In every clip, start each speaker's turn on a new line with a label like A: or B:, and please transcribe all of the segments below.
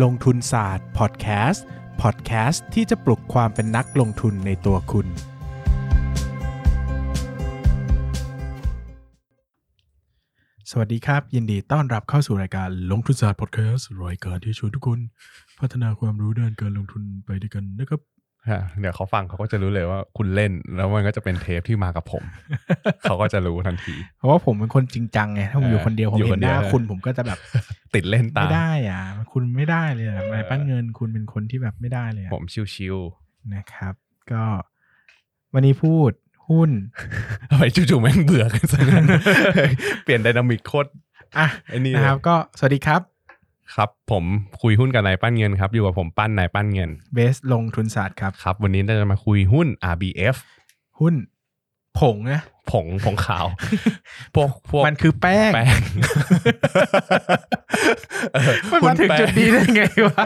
A: ลงทุนศาสตร์พอดแคสต์พอดแคสต์ที่จะปลุกความเป็นนักลงทุนในตัวคุณ สวัสดีครับ ยินดีต้อนรับเข้าสู่รายการลงทุนศาสตร์พอดแคสต์รายการที่ชวนทุกคน พัฒนาความรู้ด้านการลงทุนไปด้วยกันนะครับ
B: ฮะเดี๋ยวเขาฟังเขาก็จะรู้เลยว่าคุณเล่น แล้วมันก็จะเป็นเทปที่มากับผม เขาก็จะรู้ทันที
A: เพราะว่าผมเป็นคนจริงจังไงถ้าผมอยู่คนเดียวผม
B: อยู่
A: เห็
B: คน
A: นหน้า
B: เดียว
A: คุณผมก็จะแบบ
B: ติดเล่นตา
A: ไม่
B: ม
A: ได้อะคุณไม่ได้เลยอะนายปั้นเงินคุณเป็นคนที่แบบไม่ได้เลยอะ
B: ผมชิว
A: นะครับ ก็วันนี้พูดหุ้น
B: ๆทำไมจู่ๆแม่งเบื่อกันซะงั้นเปลี่ยนไดนามิกโคตร
A: อะ
B: ไอ้นี่
A: นะครับ ก็สวัสดีครับ
B: ครับ ผมคุยหุ้นกับนายปั้นเงินครับ อยู่กับผมปั้นนายปั้นเงิน
A: เบสลงทุนศาสตร์ครับ
B: ครับ วันนี้เราจะมาคุยหุ้น RBF
A: หุ้นผงนะ
B: ผงผงขาวพวกพวก
A: มันคือแป้ง
B: แป้งเออ
A: มัน
B: หุ้
A: มาถึง
B: แป้
A: จุดนี้ได้ไงวะ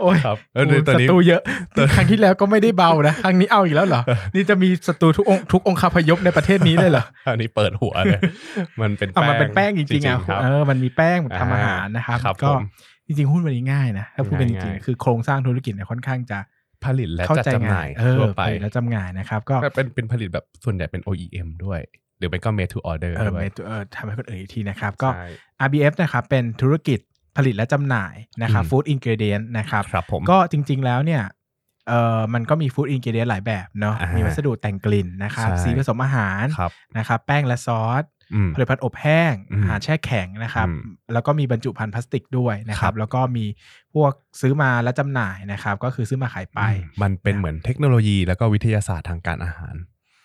A: โอ้ย
B: ครับเออ
A: โอ้ย
B: ตอน
A: ศั
B: นี้
A: ตรูเยอะนี่ครั้งที่แล้วก็ไม่ได้เบานะ ครั้งนี้เอาอีกแล้วเหรอ นี่จะมีศัตรูทุกองค์ทุกองคาพยพในประเทศนี้เลยเหรอ
B: อันนี้เปิดหัวเลยมันเป็น
A: อะ
B: แป้ง
A: มันเป็นแป้งจริงๆอะ
B: ครับ
A: เออ มันมีแป้งทำอาหารนะครับ
B: ครับ
A: ก็
B: ผม
A: จริงๆหุ้นวันนี้ง่ายนะถ้าพูดเป็นจริง
B: ง่ายๆ
A: ๆคือโครงสร้างธุรกิจเนี่ยค่อนข้างจะ
B: ผลิตและ
A: เข้า
B: จัด
A: ใจ
B: จำห
A: ง่า
B: น่ายย
A: เออ
B: ทั่วไป
A: ผลิตและจำหน่ายนะครับก็
B: ก็เป็นเป็นผลิตแบบส่วนใหญ่เป็น OEM ด้วยหรือเป็นก็ made to order
A: เออ
B: ด้วย
A: เมตุเออทำให้คนอื่นอีกทีนะครับ ก็
B: ใช่
A: RBF นะครับเป็นธุรกิจ ผลิตและจำหน่ายนะครับ
B: อืม
A: ฟู้ดอินก e เดียนนะครับ
B: ครับผม
A: ก็จริง ๆ แล้วเนี่ยเออมันก็มีฟู้ดอินก e เดียนหลายแบบเนาะ
B: อ่ามี
A: มีวัสดุแต่งกลิ่นนะครับ
B: ใช่
A: สีผสมอาหาร
B: ครับ
A: นะครับแป้งและซอส
B: อืม
A: ผลิตภัณฑ์อบแห้ง
B: อืม
A: อาหารแช่แข็งนะครับ
B: อืม
A: แล้วก็มีบรรจุภัณฑ์พลาสติกด้วยนะค
B: ครั
A: รับ
B: บ
A: แล้วก็มีพวกซื้อมาและจำหน่ายนะครับ ก็คือซื้อมาขายไป
B: มันเป็น
A: นะ
B: เหมือนเทคโนโลยีแล้วก็วิทยาศาสตร์ทางการอาหาร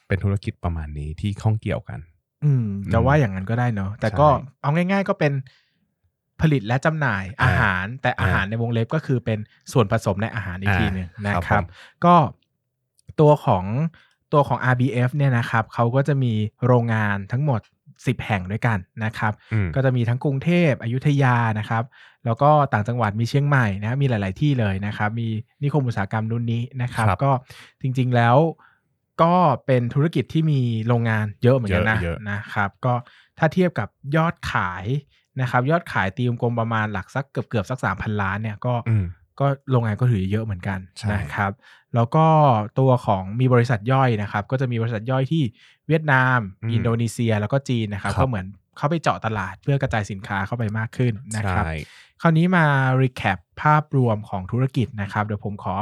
B: เป็นธุรกิจประมาณนี้ที่ข้องเกี่ยวกัน
A: อืมจะ
B: อืม
A: ว่าอย่างนั้นก็ได้เนาะแต่ก็
B: ใช่
A: เอาง่าย ๆ ก็เป็น ผลิตและจำหน่ายอาหาร แต่อาหารในวงเล็บก็คือเป็นส่วนผสมในอาหารอีก
B: อ่า
A: ทีหนึ่งนะ
B: ครับ
A: ครับ
B: ผม
A: ก็ตัวของตัวของ RBF เนี่ยนะครับเขาก็จะมีโรงงานทั้งหมด 10 แห่งด้วยกันนะครับ
B: อืม
A: ก็จะมีทั้งกรุงเทพอยุธยานะครับ แล้วก็ต่างจังหวัดมีเชียงใหม่นะมีหลาย ๆ ที่เลยนะครับ มีนิคมอุตสาหกรรมรุ่นนี้นะครับ
B: ครับ
A: ก็จริง ๆ แล้วก็เป็นธุรกิจที่มีโรงงานเยอะเหมือนกันนะ
B: เยอะ
A: นะครับ ก็ถ้าเทียบกับยอดขาย นะครับ ยอดขายตีกลมๆประมาณหลักสักเกือบเกือบๆสักสามพันล้านเนี่ยก็
B: อืม
A: ก็โรงงานก็ถือเยอะเหมือนกัน
B: ใช่
A: นะครับ แล้วก็ตัวของมีบริษัทย่อยนะครับ ก็จะมีบริษัทย่อยที่เวียดนาม
B: อืม
A: อินโดนีเซียแล้วก็จีนนะครับ
B: ครับ
A: ก็เหมือนเข้าไปเจาะตลาดเพื่อกระจายสินค้าเข้าไปมากขึ้นนะครับ
B: ใช่
A: คราวนี้มา recap ภาพรวมของธุรกิจนะครับเดี๋ยวผมขอ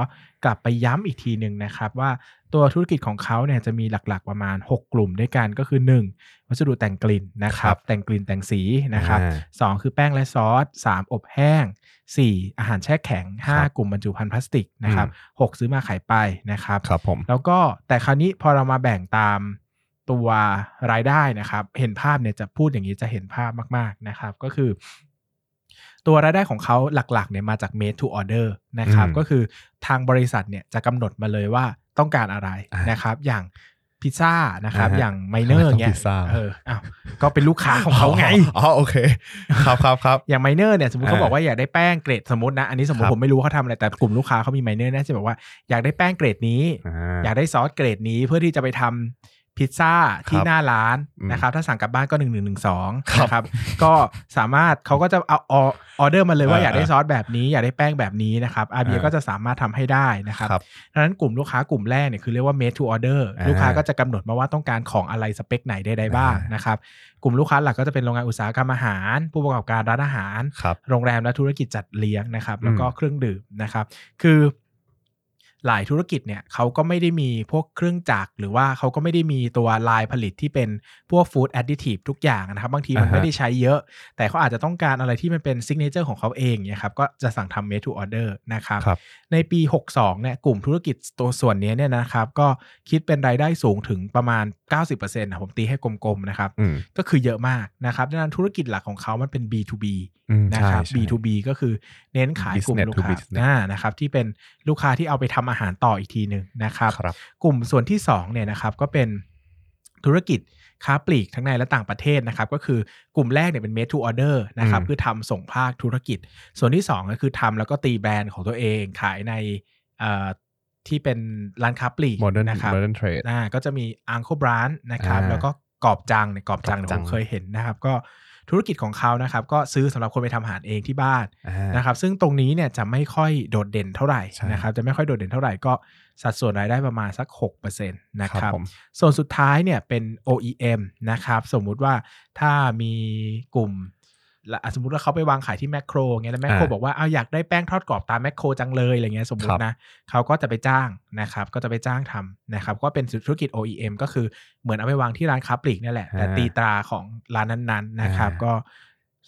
A: กลับไปย้ำอีกทีหนึ่งนะครับว่าตัวธุรกิจของเขาเนี่ยจะมีหลักๆประมาณ 6 กลุ่มด้วยกันก็คือ 1 วัสดุแต่งกลิ่นนะครับ แต่งกลิ่นแต่งสีนะครับ
B: อ่า
A: สองคือแป้งและซอสสามอบแห้งสี่อาหารแช่แข็งห้า
B: ครับ
A: กลุ่มบรรจุภัณฑ์พลาสติกนะครับหกซื้อมาขายไปนะครับ
B: ครับผม
A: แล้วก็แต่คราวนี้พอเรามาแบ่งตามตัวรายได้นะครับ เห็นภาพเนี่ยจะพูดอย่างนี้จะเห็นภาพมาก ๆนะครับ ก็คือ ตัวรายได้ของเขาหลักๆเนี่ยมาจาก made to order นะครับ
B: อืม
A: ก็คือทางบริษัทเนี่ยจะกำหนดมาเลยว่าต้องการอะไร
B: อ่าน
A: นะครับ อย่างพิซซ่านะครับ
B: อ่าฮะ
A: อย่างไมเนอร์
B: ทำไมต้อง
A: เงี้ย
B: พิซซ่า
A: เอออ้าวก็เป็นลูกค้าของเขาไง
B: อ๋อโอเค ครับครับครับ
A: อย่างไมเนอร์เนี่ยสมมติเขา
B: อ่า
A: บอกว่าอยากได้แป้งเกรดสมมตินะ อันนี้สมมติ
B: ครับ
A: ผมไม่รู้ว่าเขาทำอะไร แต่กลุ่มลูกค้าเขามีไมเนอร์น่าจะบอกว่าอยากได้แป้งเกรดนี้
B: อ่า
A: อยากได้ซอสเกรดนี้เพื่อที่จะไปทำ พิซซ่าที่
B: ครับ
A: หน้าร้าน
B: อืม
A: นะครับถ้าสั่งกลับบ้านก็หนึ่งหนึ่งหนึ่งสอง
B: ครับ
A: นะครับก็สามารถเขาก็จะเอาออเดอร์มาเลยว่า
B: อ่า
A: อยากได้ซอสแบบนี้ อยากได้แป้งแบบนี้นะครับอาร์บี
B: อ่า
A: ก็จะสามารถทำให้ได้นะครับ
B: ครับ
A: ดังนั้นกลุ่มลูกค้ากลุ่มแรกเนี่ยคือเรียกว่า made to order
B: อ่า
A: ลูกค้าก็จะกำหนดมาว่าต้องการของอะไรสเปคไหนใดๆบ้าง
B: อ่าน
A: นะครับกลุ่มลูกค้าหลักก็จะเป็นโรงงานอุตสาหกรรมอาหาร ผู้ประกอบการร้านอาหาร
B: ครับ
A: โรงแรมและธุรกิจจัดเลี้ยงนะครับแล้วก็
B: อืม
A: เครื่องดื่มนะครับคือ หลายธุรกิจเนี่ยเขาก็ไม่ได้มีพวกเครื่องจักรหรือว่าเขาก็ไม่ได้มีตัวลายผลิตที่เป็นพวก food additive ทุกอย่างนะครับ บางทีมัน
B: อ่าฮะ
A: ไม่ได้ใช้เยอะ แต่เขาอาจจะต้องการอะไรที่มันเป็น signature ของเขาเองเนี่ยครับก็จะสั่งทำ made to order นะครับ
B: ครับ
A: ในปี 62เนี่ยกลุ่มธุรกิจตัวส่วนนี้เนี่ยนะครับก็คิดเป็นรายได้สูงถึงประมาณ 90%นะผมตีให้กลมๆนะครับ
B: อืม
A: ก็คือเยอะมากนะครับดังนั้นธุรกิจหลักของเขามันเป็น B2B
B: อืม
A: นะครับ
B: ใช่ใช่
A: B2B ก็คือเน้นขายกลุ่ม
B: Business
A: ลูก
B: to
A: ค้า
B: business
A: อ่านะครับที่เป็นลูกค้าที่เอาไปทำอาหารต่ออีกทีหนึ่งนะครับ
B: ครับ
A: กลุ่มส่วนที่2เนี่ยนะครับก็เป็นธุรกิจค้าปลีกทั้งในและต่างประเทศนะครับก็คือกลุ่มแรกเนี่ยเป็น made to order นะครับ
B: อืม
A: คือทำส่งภาคธุรกิจ ส่วนที่ 2 ก็คือทำแล้วก็ตีแบรนด์ของตัวเองขายในเอ่อที่เป็นร้านค้าปลีก
B: modern
A: นะครับ
B: modern trade
A: อ่าก็จะมีอัง l e บรานนะครับ
B: อ่า
A: แล้วก็กรอบจังเนี่ยกรอบจัง
B: กรอบ
A: เนี่ย
B: จั
A: ผ
B: ง
A: มเคยเห็นนะครับ ก็ ธุรกิจของเขานะครับก็ซื้อสำหรับคนไปทำอาหารเองที่บ้าน
B: อ่า
A: นะครับซึ่งตรงนี้เนี่ยจะไม่ค่อยโดดเด่นเท่าไหร่
B: ใช่
A: นะครับจะไม่ค่อยโดดเด่นเท่าไหร่ก็สัดส่วนรายได้ประมาณสัก 6%นะครับ
B: ผม
A: ส่วนสุดท้ายเนี่ยเป็น OEM นะครับสมมุติว่าถ้ามีกลุ่ม ละสมมุติว่าเขาไปวางขายที่แมคโครเงี้ยแล้วแมคโคร
B: อ่า
A: บอกว่าเอาอยากได้แป้งทอดกรอบตามแมคโครจังเลยอะไรเงี้ยสมมุ
B: ครั
A: ติ
B: บ
A: นะเขาก็จะไปจ้างนะครับ ก็จะไปจ้างทำนะครับ ก็เป็นธุรกิจ OEM ก็คือเหมือนเอาไปวางที่ร้านค้าปลีกนี่แหละ แต่
B: อ่า
A: ตีตราของร้านนั้นๆนะครับ
B: อ่า
A: ก็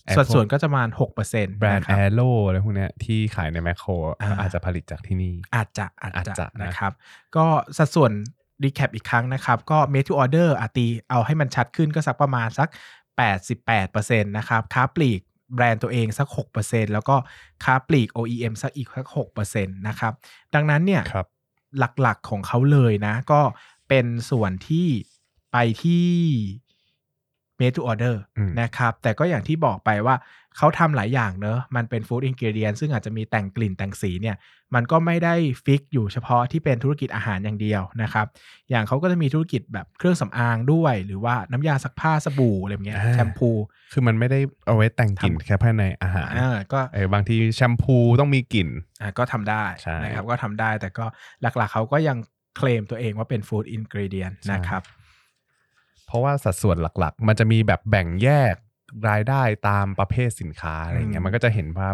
B: ไอ้
A: สัด
B: พวก
A: ส่วนก็จะประมาณ6%
B: แบรนด์ะ
A: ค
B: แอ
A: รับ
B: โร่อะไรพวกเนี้ยที่ขายในแมคโคร
A: อ่า
B: อาจจะผลิตจากที่นี่
A: อาจจะอาจ
B: อาจ
A: จะ
B: จะนะ
A: นะครับ ก็สัดส่วนรีแคปอีกครั้งนะครับ ก็ made to order อาตีเอาให้มันชัดขึ้นก็สักประมาณสัก 88%นะครับค้าปลีกแบรนด์ตัวเองสัก 6%แล้วก็ค้าปลีก OEM สักอีกสัก6%นะครับดังนั้นเนี่ย
B: ครับ
A: หลักๆของเขาเลยนะ ก็เป็นส่วนที่ไปที่ made to order
B: อืม
A: นะครับ แต่ก็อย่างที่บอกไปว่า เขาทำหลายอย่างเนอะมันเป็น food ingredient ซึ่งอาจจะมีแต่งกลิ่นแต่งสีเนี่ยมันก็ไม่ได้ฟิกอยู่เฉพาะที่เป็นธุรกิจอาหารอย่างเดียวนะครับ อย่างเขาก็จะมีธุรกิจแบบเครื่องสำอางด้วย หรือว่าน้ำยาซักผ้าสบู่อะไรแบบเงี้ย
B: อ่า
A: แชมพู
B: คือมันไม่ได้เอาไว้แต่งกลิ่น
A: ทำ
B: แค่ภายในอาหาร
A: อ่าก็
B: เออบางทีแชมพูต้องมีกลิ่น
A: อ่าก็ทำได้
B: ใช่
A: นะครับก็ทำได้แต่ก็หลักๆเขาก็ยังเคลมตัวเองว่าเป็น food ingredient
B: ใช่
A: นะครับ
B: เพราะว่าสัดส่วนหลักๆ มันจะมีแบบแบ่งแยก รายได้ตามประเภทสินค้าอะไรเงี้
A: อื
B: ย
A: ม
B: มันก็จะเห็นว่า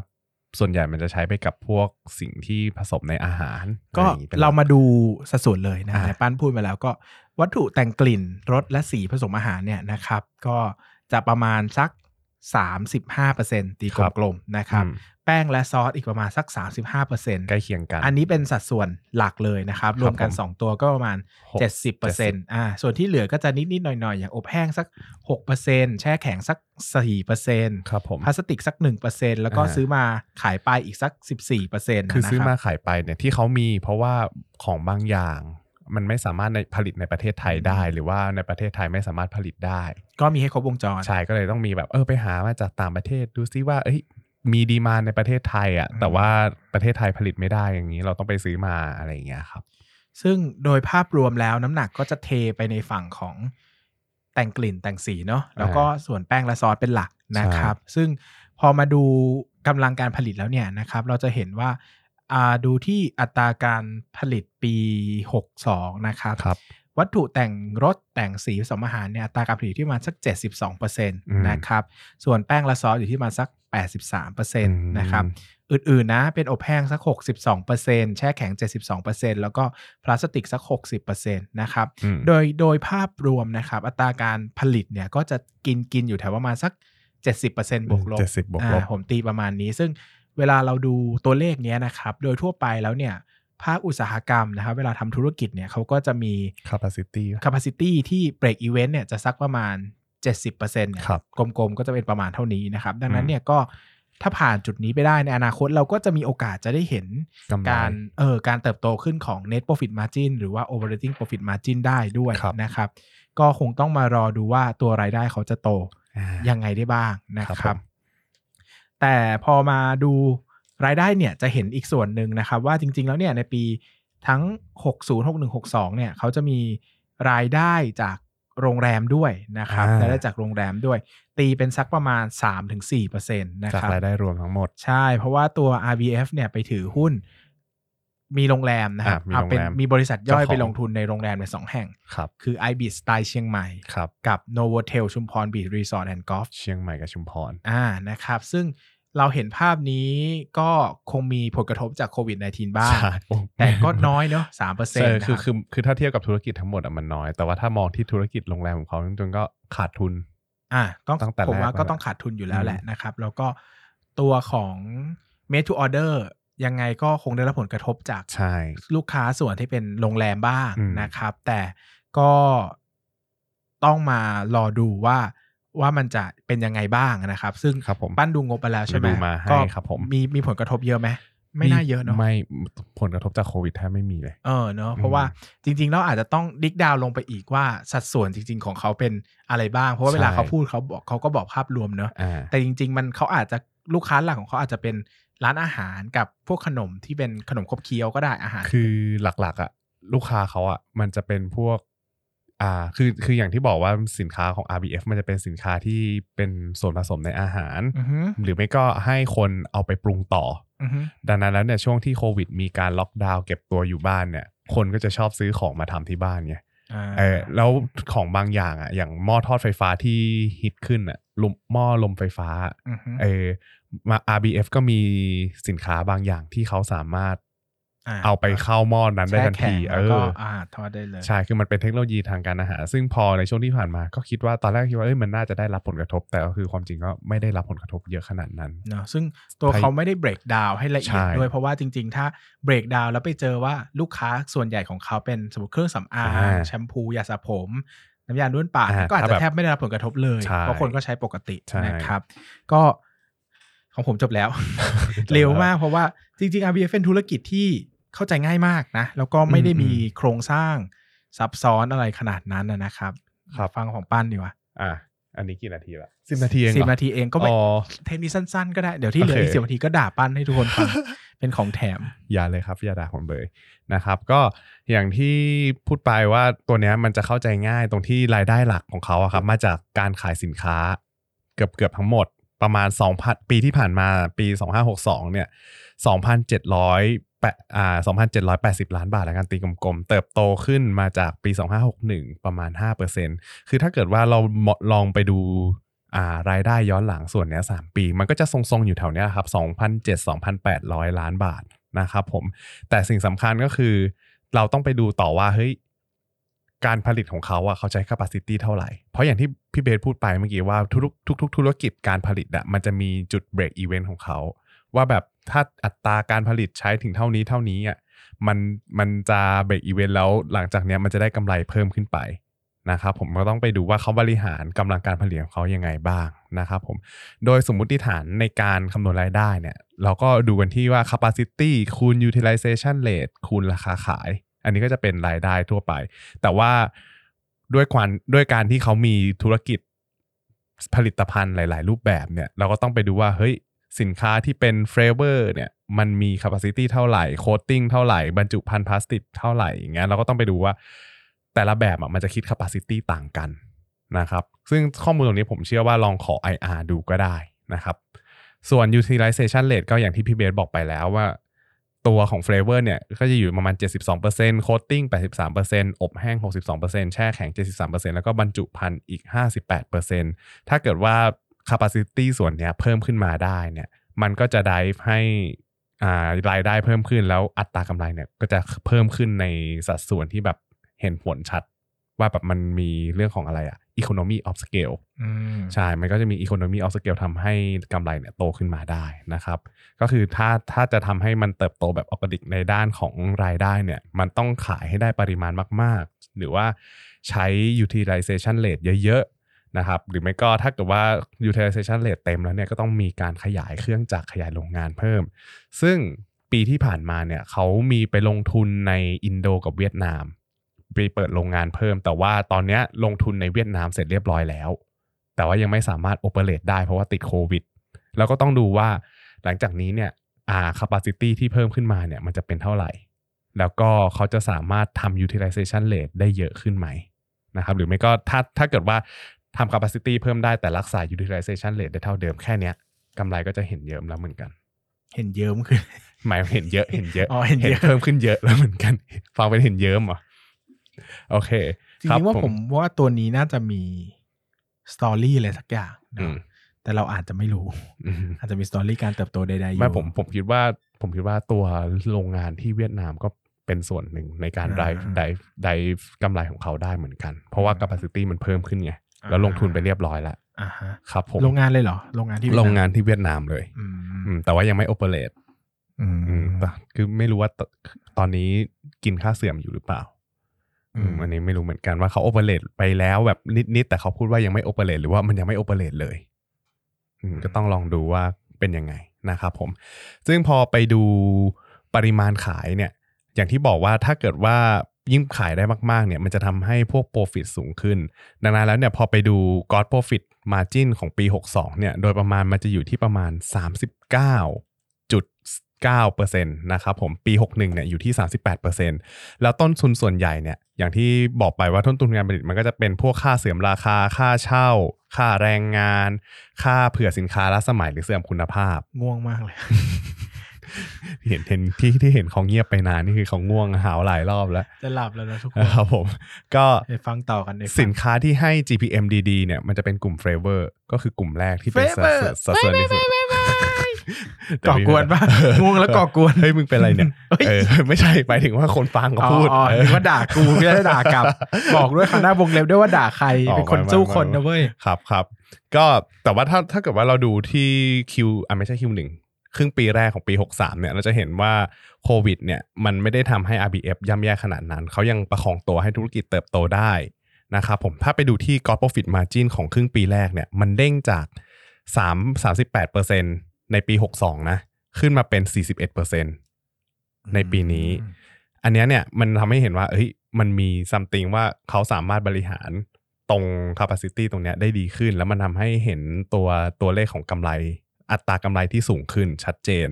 B: ส่วนใหญ่มันจะใช้ไปกับพวกสิ่งที่ผสมในอาหาร
A: ก็
B: อะไรอย่งงี้ป็นหลั
A: เรามาดูสัดส่วนเลยนะ
B: อ่า
A: ในปั้นพูดมาแล้วก็วัตถุแต่งกลิ่นรสและสีผสมอาหารเนี่ยนะครับ ก็จะประมาณสัก 35%ตีกลมๆนะครับ
B: อืม
A: แป้งและซอสอีกประมาณสัก 35%
B: ใกล้เคียงกัน
A: อันนี้เป็นสัดส่วนหลักเลยนะครับ รวมกัน
B: ผม
A: 2ตัวก็ประมาณ
B: หก
A: 70%อ่าส่วนที่เหลือก็จะนิด ๆ หน่อย ๆ อย่างอบแห้งสัก 6%แช่แข็งสัก 4%
B: ครับผม
A: พลาสติกสัก 1%แล้วก็
B: อ่า
A: ซื้อมาขายไปอีกสัก 14%นะ
B: คือซื้อมา
A: รับ
B: ขายไปเนี่ยที่เขามีเพราะว่าของบางอย่าง มันไม่สามารถในผลิตในประเทศไทยได้ หรือว่าในประเทศไทยไม่สามารถผลิตได้
A: ก็มีให้ครบวงจร
B: ใช่ก็เลยต้องมีแบบเออไปหามาจากต่างประเทศดูซิว่าเอ้ยมีดีมานในประเทศไทยอะ
A: อืม
B: แต่ว่าประเทศไทยผลิตไม่ได้อย่างนี้เราต้องไปซื้อมาอะไรอย่างเงี้ยครับ
A: ซึ่งโดยภาพรวมแล้วน้ำหนักก็จะเทไปในฝั่งของแต่งกลิ่นแต่งสีเนาะแล้วก็ส่วนแป้งและซอสเป็นหลักนะครับ ซึ่งพอมาดูกำลังการผลิตแล้วเนี่ยนะครับ เราจะเห็นว่า อ่าดูที่อัตราการผลิตปี 62 นะครับ
B: ครับ
A: วัตถุแต่งรสแต่งสีผสมอาหารเนี่ยอัตราการผลิตที่ประมาณสัก 72%นะครับ ส่วนแป้งและซอสอยู่ที่ประมาณสัก 83%นะครับ อื่นๆนะเป็นอบแห้งสัก 62%แช่แข็ง 72%แล้วก็พลาสติกสัก 60%นะครับ
B: อืม
A: โดยโดยภาพรวมนะครับ อัตราการผลิตเนี่ยก็จะกินกินอยู่แถวประมาณสัก 70%บวกลบ
B: 70บวกลบ
A: อ่าผมตีประมาณนี้ซึ่ง เวลาเราดูตัวเลขเนี้ยนะครับ โดยทั่วไปแล้วเนี่ยภาคอุตสาหกรรมนะครับ เวลาทำธุรกิจเนี่ยเขาก็จะมี
B: capacity
A: capacity ที่ break event เนี่ยจะสักประมาณ 70%เนี่ย
B: ครับ
A: กลมๆ ก็จะเป็นประมาณเท่านี้นะครับ ดังนั้น
B: อืม
A: เนี่ยก็ถ้าผ่านจุดนี้ไปได้ในอนาคตเราก็จะมีโอกาสจะได้เห็น
B: กำไร
A: การเออการเติบโตขึ้นของ net profit margin หรือว่า operating profit margin ได้ด้วย
B: ครับ
A: นะครับ ก็คงต้องมารอดูว่าตัวรายได้เขาจะโต
B: อ่า
A: ยังไงได้บ้างนะค
B: ครั
A: รับ
B: บผม
A: แต่พอมาดูรายได้เนี่ยจะเห็นอีกส่วนหนึ่งนะครับว่าจริง ๆ แล้วเนี่ยในปีทั้ง 60 61 62 เนี่ยเขาจะมีรายได้จากโรงแรมด้วยนะครับ
B: อ่ารา
A: ยได้จากโรงแรมด้วย ตีเป็นสักประมาณ 3-4%นะ
B: จาก
A: ครับ
B: รายได้รวมทั้งหมด
A: ใช่ เพราะว่าตัว RBF เนี่ยไปถือหุ้น มีโรงแรมนะครับ
B: อะมี
A: อะเป็น
B: โรงแรม
A: มีบริษัทย่อย
B: เจ้าของ
A: ไปลงทุนในโรงแรมในสองแห่ง
B: ครับ
A: คือ IBIS สไตล์เชียงใหม่
B: ครับ
A: กับ Novotel ชุมพรบี c รีสอร์ทแอนด์กอล์ฟ
B: เชียงใหม่กับชุมพร
A: อ่านะครับซึ่งเราเห็นภาพนี้ก็คงมีผลกระทบจากโควิด -19 บ้าง
B: ใช่โอ้
A: แต่ก็น้อยเนอะสามเปอร์เซ็นต์
B: ใช่คือคือคือถ้าเทียบกับธุรกิจทั้งหมดอะมันน้อย แต่ว่าถ้ามองที่ธุรกิจโรงแรมของเขาจริงๆก็ขาดทุน
A: อ่าต้อง
B: ตั้งแต่
A: ผมว่า
B: แรก
A: ก็
B: แล้ว
A: ต้องขาดทุนอยู่แล้ว
B: อืม
A: แหละนะครับ แล้วก็ตัวของ made to order ยังไงก็คงได้รับผลกระทบจาก
B: ใช่
A: ลูกค้าส่วนที่เป็นโรงแรมบ้าง
B: อืม
A: นะครับ แต่ก็ต้องมารอดูว่าว่ามันจะเป็นยังไงบ้างนะครับ ซึ่ง
B: ครับผม
A: ปั้นดูงบไปแล้วใช่ไหม
B: ดูมาให้
A: ก็
B: ครับผม
A: มีมีผลกระทบเยอะไหมไม่น่าเยอะเนอะ
B: ไม่ผลกระทบจากโควิดแทบไม่มีเลย
A: เออเนอะเพราะว่าจริงๆเราอาจจะต้องดิกดาวลงไปอีกว่าสัดส่วนจริง ๆ ของเขาเป็นอะไรบ้าง เพราะว่าเวลา
B: ใช่
A: เขาพูดเขาบอกเขาก็บอกภาพรวมเนอะ
B: อ่า
A: แต่จริง ๆ มันเขาอาจจะลูกค้าหลักของเขาอาจจะเป็น ร้านอาหารกับพวกขนมที่เป็นขนมครบเคี้ยวก็ได้อาหาร
B: คือหลักๆอะลูกค้าเขาอะมันจะเป็นพวกอ่าคือคืออย่างที่บอกว่าสินค้าของ RBF มันจะเป็นสินค้าที่เป็นส่วนผสมในอาหาร
A: อือฮึ
B: หรือไม่ก็ให้คนเอาไปปรุงต่อ
A: อือฮึ
B: ดังนั้นแล้วเนี่ยช่วงที่โควิด มีการล็อกดาวน์เก็บตัวอยู่บ้านเนี่ย คนก็จะชอบซื้อของมาทำที่บ้านไง
A: อ่า
B: เออแล้วของบางอย่างอะอย่างหม้อทอดไฟฟ้าที่ฮิตขึ้นอะ ลมหม้อลมไฟฟ้า
A: อือฮึ
B: เออมา RBF ก็มีสินค้าบางอย่างที่เขาสามารถเอาไปเข้าหม้อนั้นได้ทันที
A: แช่
B: เอ
A: แข็งแล้วก็
B: อ
A: อ่าทอดได้เลย
B: ใช่ คือมันเป็นเทคโนโลยีทางการอาหารซึ่งพอในช่วงที่ผ่านมาก็คิดว่าตอนแรกคิดว่าเอ้ยมันน่าจะได้รับผลกระทบ แต่ก็คือความจริงก็ไม่ได้รับผลกระทบเยอะขนาดนั้น
A: เนาะซึ่งตัวเขาไม่ได้เบรกดาวให้ละเอียด
B: ใช่
A: ด้วย เพราะว่าจริง ๆ ถ้าเบรกดาวแล้วไปเจอว่าลูกค้าส่วนใหญ่ของเขาเป็นสมมติเครื่องสำอาง
B: อ่า
A: แชมพูยาสระผม น้ำยาด้วนปาก
B: อ่า
A: ก็อาจ
B: ถ้า
A: จะ
B: แบบ
A: แทบไม่ได้รับผลกระทบเลย
B: ใช่
A: เพราะคนก็ใช้ปกติ
B: ใช่
A: นะครับ ก็ของผมจบแล้ว เร็วมากเพราะว่าจริง ๆ RBF เป็นธุรกิจที่เข้าใจง่ายมากนะ แล้วก็ไม่ได้มีโครงสร้างซับซ้อนอะไรขนาดนั้นนะนะครับ
B: ครับ
A: ฟังของปั้นดีกว่า
B: อะ อันนี้กี่นาทีละสิบนาทีเองเหรอ
A: สิบนาทีเองก็ไม่
B: อ๋อ
A: เทคนิคสั้นๆก็ได้ เดี๋ยวที่เหลือ
B: โอเค
A: อีกสิบนาทีก็ด่าปั้นให้ทุกคนฟังเป็นของแถม
B: อย่าเลยครับ อย่าด่าผมเลยนะครับ ก็อย่างที่พูดไปว่าตัวเนี้ยมันจะเข้าใจง่ายตรงที่รายได้หลักของเขาอะครับ มาจากการขายสินค้าเกือบเกือบทั้งหมดประมาณ2,000ปีที่ผ่านมาปี 2562เนี่ย2,700แปดอ่า 2,780 ล้านบาทแล้วกันตีกลมๆ เติบโตขึ้นมาจากปี 2561 ประมาณ 5%คือถ้าเกิดว่าเราลองไปดูอ่ารายได้ย้อนหลังส่วนเนี้ย3ปี มันก็จะทรงๆ อยู่แถวเนี้ยครับ2,700-2,800 ล้านบาทนะครับผม แต่สิ่งสำคัญก็คือ เราต้องไปดูต่อว่าเฮ้ยการผลิตของเขาอะเขาใช้ capacity เท่าไหร่ เพราะอย่างที่พี่เบสพูดไปเมื่อกี้ว่าทุกๆทุกๆธุรกิจการผลิตอะมันจะมีจุด break event ของเขา ว่าแบบ ถ้าอัตราการผลิตใช้ถึงเท่านี้เท่านี้อะมันมันจะ break event แล้วหลังจากเนี้ยมันจะได้กำไรเพิ่มขึ้นไปนะครับผมก็ต้องไปดูว่าเขาบริหารกำลังการผลิตของเขายังไงบ้างนะครับผมโดยสมมุติฐานในการคำนวณรายได้เนี่ยเราก็ดูกันที่ว่า capacity คูณ utilization rate คูณราคาขาย อันนี้ก็จะเป็นรายได้ทั่วไป แต่ว่าด้วยความด้วยการที่เขามีธุรกิจผลิตภัณฑ์หลาย ๆ รูปแบบเนี่ยเราก็ต้องไปดูว่าเฮ้ย สินค้าที่เป็น flavor เนี่ยมันมี capacity เท่าไหร่ coating เท่าไหร่ บรรจุภัณฑ์พลาสติกเท่าไหร่อย่างเงี้ยเราก็ต้องไปดูว่า แต่ละแบบอะมันจะคิด capacity ต่างกันนะครับ ซึ่งข้อมูลตรงนี้ผมเชื่อว่าลองขอ IR ดูก็ได้นะครับ ส่วน utilization rate ก็อย่างที่พี่เบสบอกไปแล้วว่า ตัวของ flavor เนี่ยก็จะอยู่ประมาณ 72% coating 83%อบแห้ง 62%แช่แข็ง 73%แล้วก็บรรจุภัณฑ์อีก 58%ถ้าเกิดว่า capacity ส่วนเนี้ยเพิ่มขึ้นมาได้เนี่ยมันก็จะ drive ให้อ่ารายได้เพิ่มขึ้นแล้วอัตรากำไรเนี่ยก็จะเพิ่มขึ้นในสัดส่วนที่แบบเห็นผลชัด ว่าแบบมันมีเรื่องของอะไรอะ economy of scale
A: อืม
B: ใช่ มันก็จะมี economy of scale ทำให้กำไรเนี่ยโตขึ้นมาได้นะครับ ก็คือถ้าถ้าจะทำให้มันเติบโตแบบออร์แกนิกในด้านของรายได้เนี่ย มันต้องขายให้ได้ปริมาณมาก ๆ หรือว่าใช้ utilization rate เยอะๆ นะครับหรือไม่ก็ถ้าเกิดว่า utilization rate เต็มแล้วเนี่ยก็ต้องมีการขยายเครื่องจักรขยายโรงงานเพิ่ม ซึ่งปีที่ผ่านมาเนี่ยเขามีไปลงทุนในอินโดกับเวียดนามไปเปิดโรงงานเพิ่ม แต่ว่าตอนนี้ลงทุนในเวียดนามเสร็จเรียบร้อยแล้ว แต่ว่ายังไม่สามารถโอเปเรตได้เพราะว่าติดโควิด แล้วก็ต้องดูว่าหลังจากนี้เนี่ยอ่า capacity ที่เพิ่มขึ้นมาเนี่ยมันจะเป็นเท่าไหร่ แล้วก็เขาจะสามารถทำ utilization rate ได้เยอะขึ้นไหมนะครับหรือไม่ก็ถ้าถ้าเกิดว่า ทำ capacity เพิ่มได้แต่รักษา utilization rate ได้เท่าเดิมแค่เนี้ยกำไรก็จะเห็นเยอะแล้วเหมือนกัน
A: เห็นเยิ้มขึ้น
B: หมายเห็นเยอะเห็นเยอะ
A: อ๋อเห็นเยอะ
B: เพิ่มขึ้นเยอะแล้วเหมือนกัน ฟังเป็นเห็นเยิ้มเหรอโอเค
A: จ
B: คบ
A: ริงๆว่าผมว่าตัวนี้น่าจะมีสตอรี่อะไรสักอย่าง
B: อื
A: นะ
B: ม
A: แต่เราอาจจะไม่รู้
B: อืม
A: อาจจะมีสตอรี่การเติบโตใดๆอยู่
B: ไม่ผมผมคิดว่าผมคิดว่าตัวโรงงานที่เวียดนามก็เป็นส่วนหนึ่งในการ
A: อ่า
B: drive drive drive กำไรของเขาได้เหมือนกัน เพราะว่า capacity มันเพิ่มขึ้นไง
A: อ่า
B: แล้วลงทุนไปเรียบร้อยแล้ว
A: อ่าฮะ
B: ครับผม
A: โรงงานเลยเหรอโรงงานที่เวียด
B: โร
A: ม
B: งงานที่เวียดนามเลย
A: อืม
B: อืมแต่ว่ายังไม่ operate
A: อืม
B: อืมแต่คือไม่รู้ว่าตตอนนี้กินค่าเสื่อมอยู่หรือเปล่า
A: อื
B: อื
A: ม
B: มอันนี้ไม่รู้เหมือนกันว่าเขา operate ไปแล้วแบบนิดๆแต่เขาพูดว่ายังไม่ operate หรือว่ามันยังไม่ operate เลยอืมก็ต้องลองดูว่าเป็นยังไงนะครับผม ซึ่งพอไปดูปริมาณขายเนี่ย อย่างที่บอกว่าถ้าเกิดว่า ยิ่งขายได้มากๆเนี่ยมันจะทำให้พวก profit สูงขึ้น ดังนั้นแล้วเนี่ยพอไปดู gross profit margin ของปี 62เนี่ยโดยประมาณมันจะอยู่ที่ประมาณ 39.9%นะครับผมปี 61เนี่ยอยู่ที่ 38%แล้วต้นทุนส่วนใหญ่เนี่ยอย่างที่บอกไปว่าต้นทุนการผลิตมันก็จะเป็นพวกค่าเสื่อมราคาค่าเช่า ค่าแรงงาน ค่าเผื่อสินค้าล้าสมัยหรือเสื่อมคุณภาพ
A: ง่วงมากเลย
B: เห็นเห็นที่ที่เห็นเขาเงียบไปนานนี่คือเขาง่วงหาวหลายรอบแล้ว
A: จะหลับแล้วนะทุกคน
B: นะครับผม ก็
A: ไปฟังต่อกันใน
B: สินค้าที่ให้ GPM ดีๆเนี่ยมันจะเป็นกลุ่ม flavor ก็คือกลุ่มแรกที่เป็นสัดส่วนสัดส่วนที่สุด
A: ก่อกวนปะง่วงแล้วก่อกวน
B: เฮ้ยมึงเป็นอะไรเนี่ย
A: เฮ้ย
B: เออไม่ใช่หมายถึงว่าคนฟังเขาพูด
A: อ๋อ
B: เอ
A: นึ
B: อ
A: กว่าด่ากูไม่ได้ด่ากลับ บอกด้วยคำหน้าวงเล็บด้วยว่าด่าใคร
B: อ๋อ
A: เป็นคน
B: ไม่
A: สู้
B: ไม่
A: คน
B: ไม่
A: นะเว้ย
B: ครับครับก็แต่ว่าถ้าถ้าเกิดว่าเราดูที่คิวอะไม่ใช่คิวหนึ่งค รึ่งปีแรกของปี 63เนี่ยเราจะเห็นว่าโควิดเนี่ยมันไม่ได้ทำให้ RBF ย่ำแย่ขนาดนั้น เขายังประคองตัวให้ธุรกิจเติบโตได้นะครับผมถ้าไปดูที่ Gross Profit Margin ของครึ่งปีแรกเนี่ยมันเด้งจาก 3 38%ในปี 62 นะ ขึ้นมาเป็น 41%ในปีนี้ อันเนี้ยเนี่ยมันทำให้เห็นว่าเอ้ยมันมีซัมติงว่าเขาสามารถบริหารตรง capacity ตรงเนี้ยได้ดีขึ้น แล้วมันทำให้เห็นตัวตัวเลขของกำไร อัตรากำไรที่สูงขึ้นชัดเจน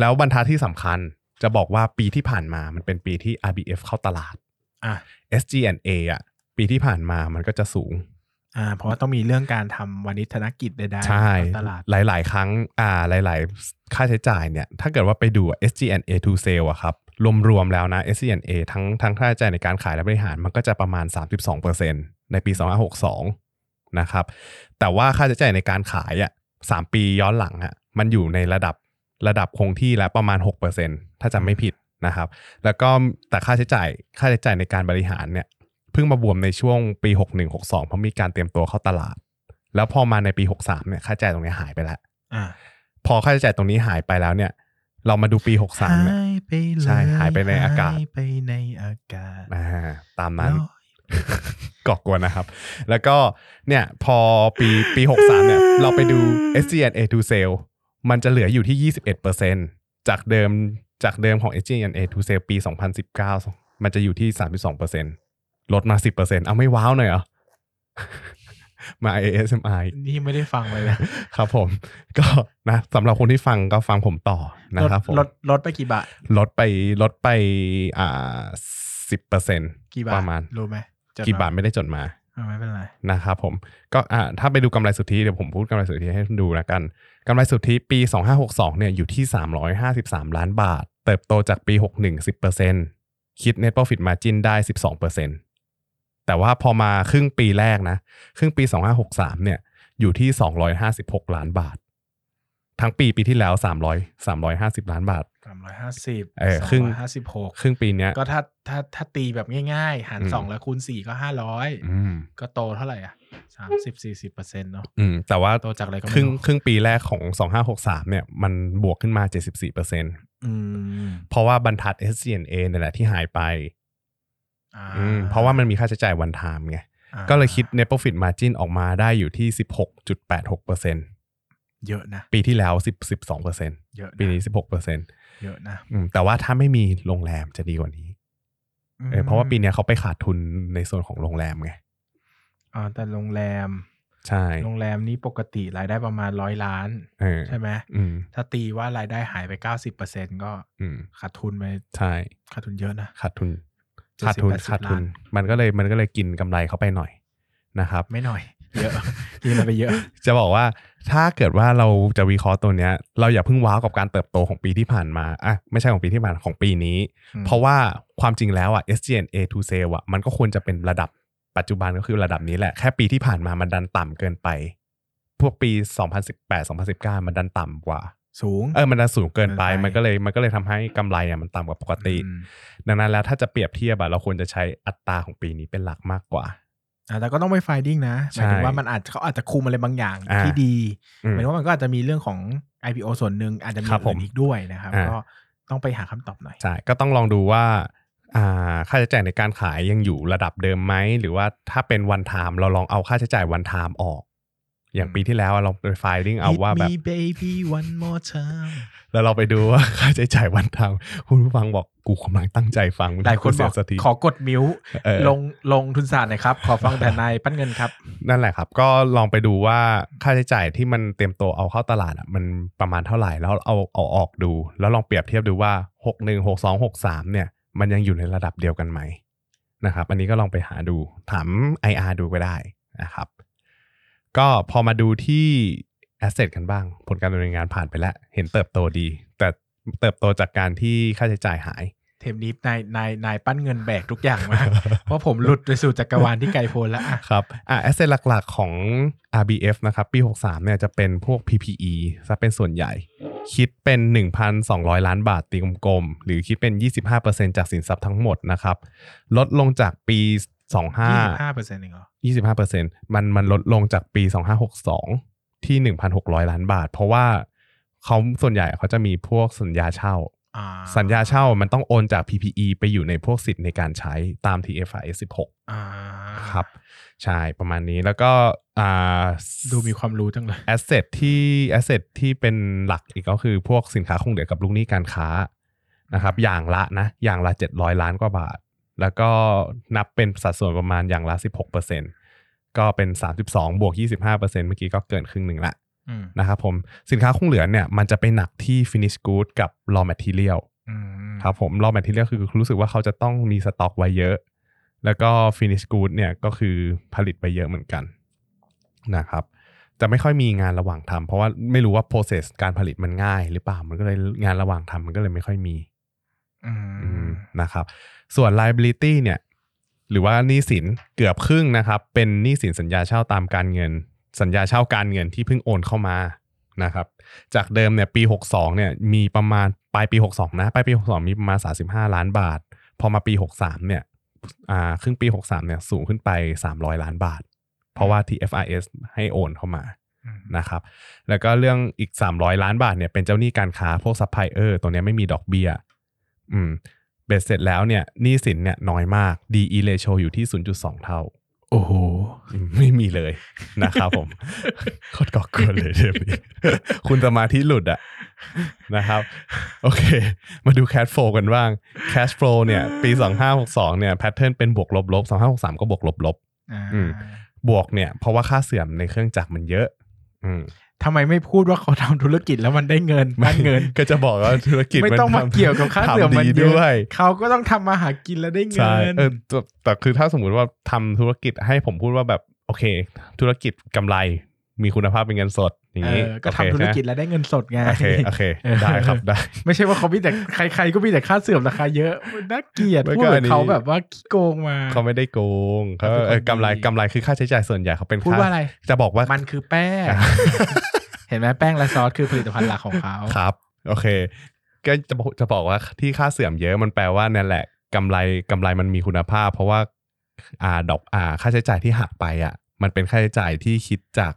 B: แล้วบรรทัดที่สำคัญจะบอกว่าปีที่ผ่านมามันเป็นปีที่ RBF เข้าตลาด
A: อะ
B: SG&A อะปีที่ผ่านมามันก็จะสูง
A: อ่าเพราะว่าต้องมีเรื่องการทำวานิชธนกิจใดๆ
B: ใช่
A: ตลาด
B: หลาย ๆ ครั้งอ่าหลาย ๆ ค่าใช้จ่ายเนี่ย ถ้าเกิดว่าไปดู SG&A to sale อะครับ รวม ๆ แล้วนะ SG&A ทั้งทั้งค่าใช้จ่ายในการขายและบริหารมันก็จะประมาณ 32%ในปี 2562 นะครับ แต่ว่าค่าใช้จ่ายในการขายอะ 3 ปีย้อนหลังอะมันอยู่ในระดับระดับคงที่แล้วประมาณ 6%ถ้าจำไม่ผิดนะครับ แล้วก็แต่ค่าใช้จ่ายค่าใช้จ่ายในการบริหารเนี่ยเพิ่งมาบวมในช่วงปี 61-62 เพราะมีการเตรียมตัวเข้าตลาด แล้วพอมาในปี 63เนี่ยค่าใช้จ่ายตรงนี้หายไปแล้ว
A: อ่า
B: พอค่าใช้จ่ายตรงนี้หายไปแล้วเนี่ย เรามาดูปี 63เนี่ย
A: หายไปเลย
B: ใช่หายไปในอากาศ
A: หายไปในอากาศ
B: อ่าตามนั้น
A: ลอย
B: ก่อกวนนะครับ แล้วก็เนี่ยพอปีปี 63 เนี่ย เราไปดู SG&A to sale มันจะเหลืออยู่ที่ 21%จากเดิมจากเดิมของ SG&A to sale ปี 2019 มันจะอยู่ที่ 32%ลดมา 10%เอาไม่ว้าวหน่อยเหรอ มา ASMI
A: นี่ไม่ได้ฟังเลยนะครับ
B: ผม ก็นะสำหรับคนที่ฟังก็ฟังผมต่อนะครับผม
A: ลดลดไปกี่บาท
B: ลดไปลดไปอ่าสิบเปอร์เซ็นต์
A: กี่บาท
B: ประมาณ
A: รู้ไหมจด
B: กี่บาทไม่ได้จดมา
A: อ่าไม่เป็นไร
B: นะครับผมก็อ่าถ้าไปดูกำไรสุทธิเดี๋ยวผมพูดกำไรสุทธิให้ดูแล้วกันกำไรสุทธิปี 2562เนี่ยอยู่ที่ 353 ล้านบาท เติบโตจากปี 61 10%คิด net profit margin ได้ 12%แต่ว่าพอมาครึ่งปีแรกนะครึ่งปี 2563เนี่ยอยู่ที่ 256 ล้านบาท ทั้งปีปีที่แล้ว 300 350 ล้านบาท
A: สามร้อยห้าสิบ
B: เออครึ่ง
A: ห้าสิบหก
B: ครึ่งปีเนี้ย
A: ก็ถ้าถ้าถ้าตีแบบง่ายๆ หาร
B: อืม
A: สองแล้วคูณสี่ก็ห้าร้อย
B: อืม
A: ก็โตเท่าไหร่อะสามสิบสี่สิบเปอร์เซ็นต์เนาะ
B: อืมแต่ว่า
A: โตจากอะไรก็
B: ค
A: ไม่
B: รึ่ง
A: รู้
B: ครึ่งปีแรกของ2563เนี่ยมันบวกขึ้นมา74เปอร์เซ็น
A: อืม
B: เพราะว่าบรรทัด SG&A เนี่ยแหละที่หายไป
A: อ่า
B: อืมเพราะว่ามันมีค่าใช้จ่ายวันไทม์ไง
A: อ่า
B: ก็เลยคิด net profit margin ออกมาได้อยู่ที่16.86เปอร์เซ็น
A: เยอะนะ
B: ปีที่แล้ว10 12เปอร์เซ็น
A: เยอะะ
B: ปีนี้16เปอร์เซ็น
A: เยอะนะ
B: แต่ว่าถ้าไม่มีโรงแรมจะดีกว่านี้เออเพราะว่าปีเนี้ยเขาไปขาดทุนในส่วนของโรงแรมไง
A: อ๋อแต่โรงแรม
B: ใช่
A: โรงแรมนี้ปกติรายได้ประมาณร้อยล้าน
B: เออ
A: ใช่ไหม
B: อืม
A: ถ้าตีว่ารายได้หายไปเก้าสิบเปอร์เซ็นก็
B: อืม
A: ขาดทุนไป
B: ใช่
A: ขาดทุนเยอะนะ
B: ขาดทุน
A: 70
B: ขาดทุน
A: 80
B: ขาดทุน
A: ล้าน
B: มันก็เลยมันก็เลยกินกำไรเข้าไปหน่อยนะครับ
A: ไม่หน่อย เยอะกินอะไรไปเยอะ
B: จะบอกว่าถ้าเกิดว่าเราจะวิเคราะห์ตัวเนี้ย เราอย่าเพิ่งว้าวกับการเติบโตของปีที่ผ่านมาอะไม่ใช่ของปีที่ผ่านของปีนี้
A: อืม
B: เพราะว่าความจริงแล้วอะ SG&A to sale อะมันก็ควรจะเป็นระดับปัจจุบันก็คือระดับนี้แหละ แค่ปีที่ผ่านมามันดันต่ำเกินไป พวกปี 2018 2019 มันดันต่ำกว่า
A: สูง
B: เออมันดันสูงเกินไป
A: เกินไป
B: มันก็เลยมันก็เลยทำให้กำไรอะมันต่ำกว่าปกติ
A: อืม
B: ดังนั้นแล้วถ้าจะเปรียบเทียบอะเราควรจะใช้อัตราของปีนี้เป็นหลักมากกว่า
A: อ่า แต่ก็ต้องไป filing นะ
B: ใช่ห
A: มายถึงว่ามันอาจเขาอาจจะคุมอะไรบางอย่าง
B: อ่า
A: ที่ดี
B: อืม
A: ห
B: มา
A: ยถึงว่ามันก็อาจจะมีเรื่องของ IPO ส่วนหนึ่งอาจจะมี
B: ครับผม
A: อื่นอีกด้วยนะครับ
B: อ่า
A: ก็ต้องไปหาคำตอบหน่อย
B: ใช่ก็ต้องลองดูว่าอ่าค่าใช้จ่ายในการขายยังอยู่ระดับเดิมไหม หรือว่าถ้าเป็น one time เราลองเอาค่าใช้จ่าย one time ออก อย่าง
A: อืม
B: ปีที่แล้วอะเราไป filing เอาว่าแบบ
A: Hit me baby one more time
B: แล้วเราไปดูว่าค่าใช้จ่าย one time คุณผู้ฟังบอกกูกำลังตั้งใจฟัง
A: หลายคนบอก
B: เสีสมาธิ
A: ขอกด mute
B: เออ
A: ลงลงทุนศาสตร์หน่อยครับ ขอฟังแต่นายปั้นเงินครับ
B: นั่นแหละครับ ก็ลองไปดูว่าค่าใช้จ่ายที่มันเตรียมตัวเอาเข้าตลาดอะมันประมาณเท่าไหร่แล้วเอาเอาออกดู แล้วลองเปรียบเทียบดูว่า 6 1 6 2 6 3 เนี่ย มันยังอยู่ในระดับเดียวกันไหมนะครับ อันนี้ก็ลองไปหาดูถาม IR ดูก็ได้นะครับ ก็พอมาดูที่ asset กันบ้าง ผลการดำเนินงานผ่านไปแล้ว เห็นเติบโตดี แต่เติบโตจากการที่ค่าใช้จ่ายหาย
A: เทมนี้นายนายนายปั้นเงินแบกทุกอย่างมากเพราะผมหลุดไปสู่จักรวาลที่ไกลโพ้นแล้วอะ
B: ครับอะ asset หลักๆของ RBF นะครับ ปี 63เนี่ยจะเป็นพวก PPE ซะเป็นส่วนใหญ่ คิดเป็น 1,200 ล้านบาทตีกลมๆ หรือคิดเป็น 25%จากสินทรัพย์ทั้งหมดนะครับ ลดลงจากปี
A: ยี่สิบห้าเปอร์เซ็นต์เองเหรอ
B: 25 25%มันมันลดลงจากปี2562ที่1,600ล้านบาท เพราะว่าเขาส่วนใหญ่เขาจะมีพวกสัญญาเช่า
A: อ่า
B: สัญญาเช่ามันต้องโอนจาก PPE ไปอยู่ในพวกสิทธิ์ในการใช้ตาม TFRS 16
A: อ่า
B: ครับ ใช่ประมาณนี้แล้วก็อ่า
A: ดูมีความรู้จังเลย
B: แอสเซทที่แอสเซทที่เป็นหลักอีกก็คือพวกสินค้าคงเหลือกับลูกหนี้การค้านะครับอย่างละนะ อย่างละ 700 ล้านกว่าบาท แล้วก็นับเป็นสัดส่วนประมาณอย่างละ 16%ก็เป็น 32บวก25%เมื่อกี้ก็เกินครึ่งหนึ่งละ
A: อืม
B: นะครับผมสินค้าคงเหลือเนี่ยมันจะไปหนักที่ finish good กับ raw material
A: อืม
B: ครับผม raw material คือรู้สึกว่าเขาจะต้องมีสต็อกไว้เยอะ แล้วก็ finish good เนี่ยก็คือผลิตไปเยอะเหมือนกันนะครับจะไม่ค่อยมีงานระหว่างทำเพราะว่าไม่รู้ว่า process การผลิตมันง่ายหรือเปล่ามันก็เลยงานระหว่างทำมันก็เลยไม่ค่อยมี
A: อื
B: อื
A: ม
B: มนะครับ ส่วน liability เนี่ยหรือว่าหนี้สินเกือบครึ่งนะครับ เป็นหนี้สินสัญญาเช่าตามการเงิน สัญญาเช่าการเงินที่เพิ่งโอนเข้ามานะครับ จากเดิมเนี่ยปี 62เนี่ยมีประมาณปลายปี 62 นะปลายปี 62 มีประมาณ 35 ล้านบาท พอมาปี 63เนี่ยอ่าครึ่งปี 63เนี่ยสูงขึ้นไป 300 ล้านบาท เพราะว่า TFRS ให้โอนเข้ามานะครับ แล้วก็เหลืออีก 300 ล้านบาทเนี่ยเป็นเจ้าหนี้การค้าพวกซัพพลายเออร์ตัวนี้ไม่มีดอกเบี้ยอืม เบ็ดเสร็จแล้วเนี่ยหนี้สินเนี่ยน้อยมาก DE ratio อยู่ที่ 0.2 เท่า
A: โอ้โห
B: อืมไม่มีเลยนะครับผมโคตรก่อกวนเลยเทปนี้คุณสมาธิหลุดอะนะครับ โอเค มาดู cash flow กันบ้าง cash flow เนี่ย ปี 2562เนี่ย pattern เป็นบวกลบลบ2563 ก็บวกลบลบ
A: อ่า
B: อืมบวกเนี่ย เพราะว่าค่าเสื่อมในเครื่องจักรมันเยอะอืม
A: ทำไมไม่พูดว่าเขาทำธุรกิจแล้วมันได้เงินได้เงิน
B: ก็จะบอกว่าธุรกิจ
A: ไม่
B: น
A: ต้องมา
B: ทำ
A: เกี่ยวกับค่าเสื่อม
B: ทำ
A: มัน
B: ดี
A: เย
B: ด้ว
A: อะ
B: ย
A: เขาก็ต้องทำมาหากินแล้วได้เงิ
B: ใช่
A: น
B: เออแต่แต่คือถ้าสมมุติว่าทำธุรกิจให้ผมพูดว่าแบบโอเค ธุรกิจกำไรมีคุณภาพเป็นเงินสด อย่าง
A: เอ
B: นี้
A: อก็
B: โอเค
A: ทำธุรกิจ
B: ใช่ไหม
A: แล้วได้เงินสดไง
B: โอเคโอเค
A: เออ
B: ได้ครับได้
A: ไม่ใช่ว่าเขามีแต่ใครๆก็มีแต่ค่าเสื่อมราคาเยอะมันน่าเกลียด
B: ไม่
A: พูด
B: ก็
A: เหมื
B: อั
A: อนน
B: นี้
A: เขาแบบว่าขี้โกงมา
B: เขาไม่ได้โกงเขา
A: เขาเป็นคน
B: เออกำไร
A: ดี
B: กำไรคือค่าใช้จ่ายส่วนใหญ่เขาเป็น
A: พูด
B: ค่า
A: ว่าอะไร
B: จะบอกว่า
A: มันคือแป้งเห็นไหมแป้งและซอสคือผลิตภัณฑ์หลักของเขา
B: ครับ โอเค ก็จะบอกจะบอกว่าที่ค่าเสื่อมเยอะมันแปลว่านั่นแหละกำไรกำไรมันมีคุณภาพ เพราะว่าอ่าดอกอ่า ค่าใช้จ่ายที่หักไปอะ มันเป็นค่าใช้จ่ายที่คิดจาก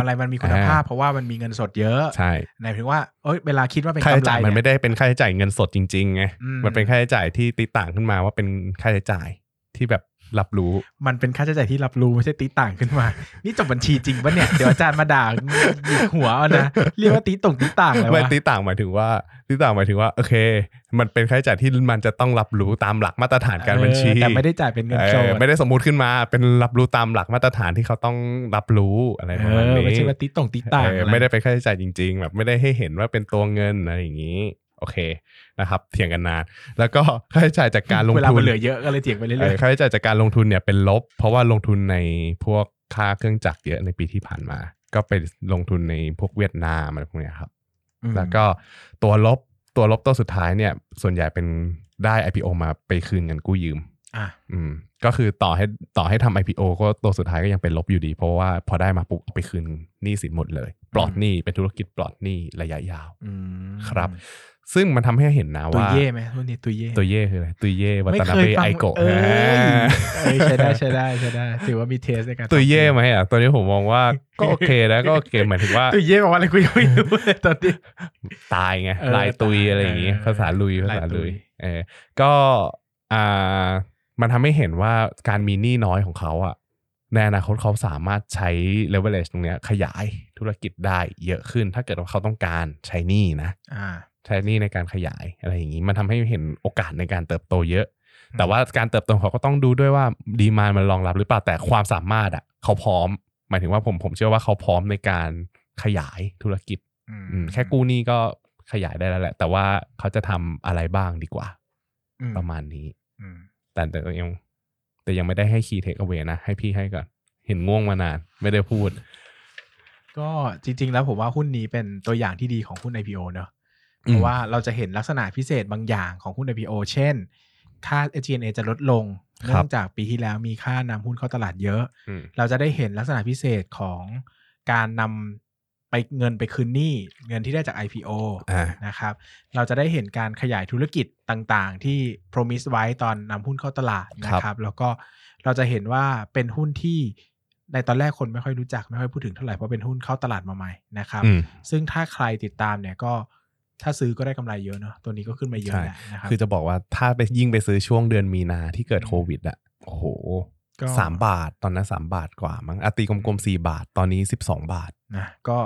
A: อะไรมันมีคุณภาพ เพราะว่ามันมีเงินสดเยอะ
B: ใช่
A: หมายถึงว่าเอ้ยเวลาคิดว่าเป็น
B: ค่า
A: กำ
B: ใช้
A: ไร
B: จ่ายมัน
A: เนี่
B: ไม่
A: ย
B: ได้เป็นค่าใช้จ่ายเงินสดจริงๆไง
A: อืม
B: มันเป็นค่าใช้จ่ายที่ตีต่างขึ้นมาว่าเป็นค่าใช้จ่ายที่แบบ รับรู้
A: มันเป็นค่าใช้จ่ายที่รับรู้ไม่ใช่ตีต่างขึ้นมา นี่จบบัญชีจริงปะเนี่ย เดี๋ยวอาจารย์มาด่าหยิกหัวเอานะ เรียกว่าตีต่งตีต่างเลยวะ
B: ไม่ตีต่างหมายถึงว่าตีต่างหมายถึงว่า โอเค มันเป็นค่าใช้จ่ายที่มันจะต้องรับรู้ตามหลักมาตรฐานการบัญชี
A: เออแต่ไม่ได้จ่ายเป็นเงินส
B: เอ
A: ด
B: อไม่ได้สมมุติขึ้นมา เป็นรับรู้ตามหลักมาตรฐานที่เขาต้องรับรู้อะไร
A: เอ
B: ประมาณ
A: อ
B: นี้
A: ไม่ใช่ว่าตีต่งตีต่าง
B: เออ
A: อะร
B: ไม่ได้เป็นค่าใช้จ่ายจริง ๆ แบบไม่ได้ให้เห็นว่าเป็นตัวเงินอะไรอย่างนี้ โอเคนะครับเถียงกันนาน แล้วก็ค่าใช้จ่ายจากการลง
A: เวลา
B: ทุ
A: มันนเหลือเยอะก็เลยเถียงไปเรื่
B: เอ
A: อ
B: อยค่าใช้จ่ายจากการลงทุนเนี่ยเป็นลบ เพราะว่าลงทุนในพวกค่าเครื่องจักรเยอะในปีที่ผ่านมา ก็ไปลงทุนในพวกเวียดนามอะไรพวกเนี้ยครับ
A: อืม
B: แล้วก็ตัวลบตัวลบตัวสุดท้ายเนี่ย ส่วนใหญ่เป็นได้ IPO มาไปคืนเงินกู้ยืม
A: อะ
B: อืมก็คือต่อให้ต่อให้ทำ IPO ก็ตัวสุดท้ายก็ยังเป็นลบอยู่ดี เพราะว่าพอได้มาปุ๊บเอาไปคืนหนี้สินหมดเลย ปลอดหนี้เป็นธุรกิจปลอดหนี้ระยะยาว
A: อืม
B: ครับ ซึ่งมันทำให้เห็นนะ
A: ตัว
B: ว่า
A: เย่ไหมรุ่นนี้ตัวเย่
B: ตัวเย่คืออะไรตัวเย่วั
A: ไม่
B: ตนา
A: เคย
B: เบะ
A: ฟัง
B: ไอโกะ
A: เอ้ย
B: อ่า
A: เอ้ยใช้ได้ใช้ได้ใช้ได้ถือว่ามีเทสในการ
B: ตัวเย่
A: ทำ
B: ไหมอะตัวนี้ผมมองว่าก็โอเคนะก็โอเคหมายถึงว่า
A: ตัวเย่บอกว่าอะไรกูยังไม่รู้เลยตอนนี้
B: ตายไง
A: เออ
B: ลายตุย
A: ตาย
B: อะไรอย่างงี้
A: เออ
B: ภาษาลุยภาษา
A: ลายตุ
B: ลุ
A: ย
B: ยเออก็อ่ามันทำให้เห็นว่าการมีหนี้น้อยของเขาอะในอนาคตเขาสามารถใช้ leverage ตรงเนี้ยขยายธุรกิจได้เยอะขึ้น ถ้าเกิดว่าเขาต้องการใช้หนี้นะ
A: อ่า
B: ใช้หนี้ในการขยายอะไรอย่างนี้ มันทำให้เห็นโอกาสในการเติบโตเยอะ แต่ว่าการเติบโตของเขาก็ต้องดูด้วยว่าดีมานมันรองรับหรือเปล่าแต่ความสามารถอะเขาพร้อม หมายถึงว่าผมผมเชื่อว่าเขาพร้อมในการขยายธุรกิจ
A: อืม
B: อืมแค่กู้หนี้ก็ขยายได้แล้วแหละ แต่ว่าเขาจะทำอะไรบ้างดีกว่า
A: อืม
B: ประมาณนี้
A: อืม
B: แต่แต่ยังแต่ยังไม่ได้ให้คีย์เทคเอาไว้นะ ให้พี่ให้ก่อน เห็นง่วงมานาน ไม่ได้พูด
A: ก็จริง ๆ แล้วผมว่าหุ้นนี้เป็นตัวอย่างที่ดีของหุ้น IPO เนอะ
B: อืม
A: เพราะว่าเราจะเห็นลักษณะพิเศษบางอย่างของหุ้น IPO เช่น ค่า SG&A จะลดลง เนื่องจากปีที่แล้วมีค่านำหุ้นเข้าตลาดเยอะ
B: อืม
A: เราจะได้เห็นลักษณะพิเศษของการนำไปเงินไปคืนหนี้เงินที่ได้จาก IPO
B: อ่า
A: นะครับ เราจะได้เห็นการขยายธุรกิจต่างๆ ที่ promise ไว้ตอนนำหุ้นเข้าตลาดนะครับ แล้วก็เราจะเห็นว่าเป็นหุ้นที่ในตอนแรกคนไม่ค่อยรู้จักไม่ค่อยพูดถึงเท่าไหร่เพราะเป็นหุ้นเข้าตลาดมาใหม่นะครับ
B: อืม
A: ซึ่งถ้าใครติดตามเนี่ยก็ ถ้าซื้อก็ได้กำไรเยอะเนอะตัวนี้ก็ขึ้นมาเยอะ
B: ใช่
A: แหละนะครับ
B: คือจะบอกว่าถ้าไปยิ่งไปซื้อช่วงเดือนมีนาที่เกิดโควิดอะโอ้โห
A: ก็
B: สามบาทตอนนั้นสามบาทกว่ามั้งอะตีกลมๆสี่บาท ตอนนี้สิบสองบาท
A: นะก็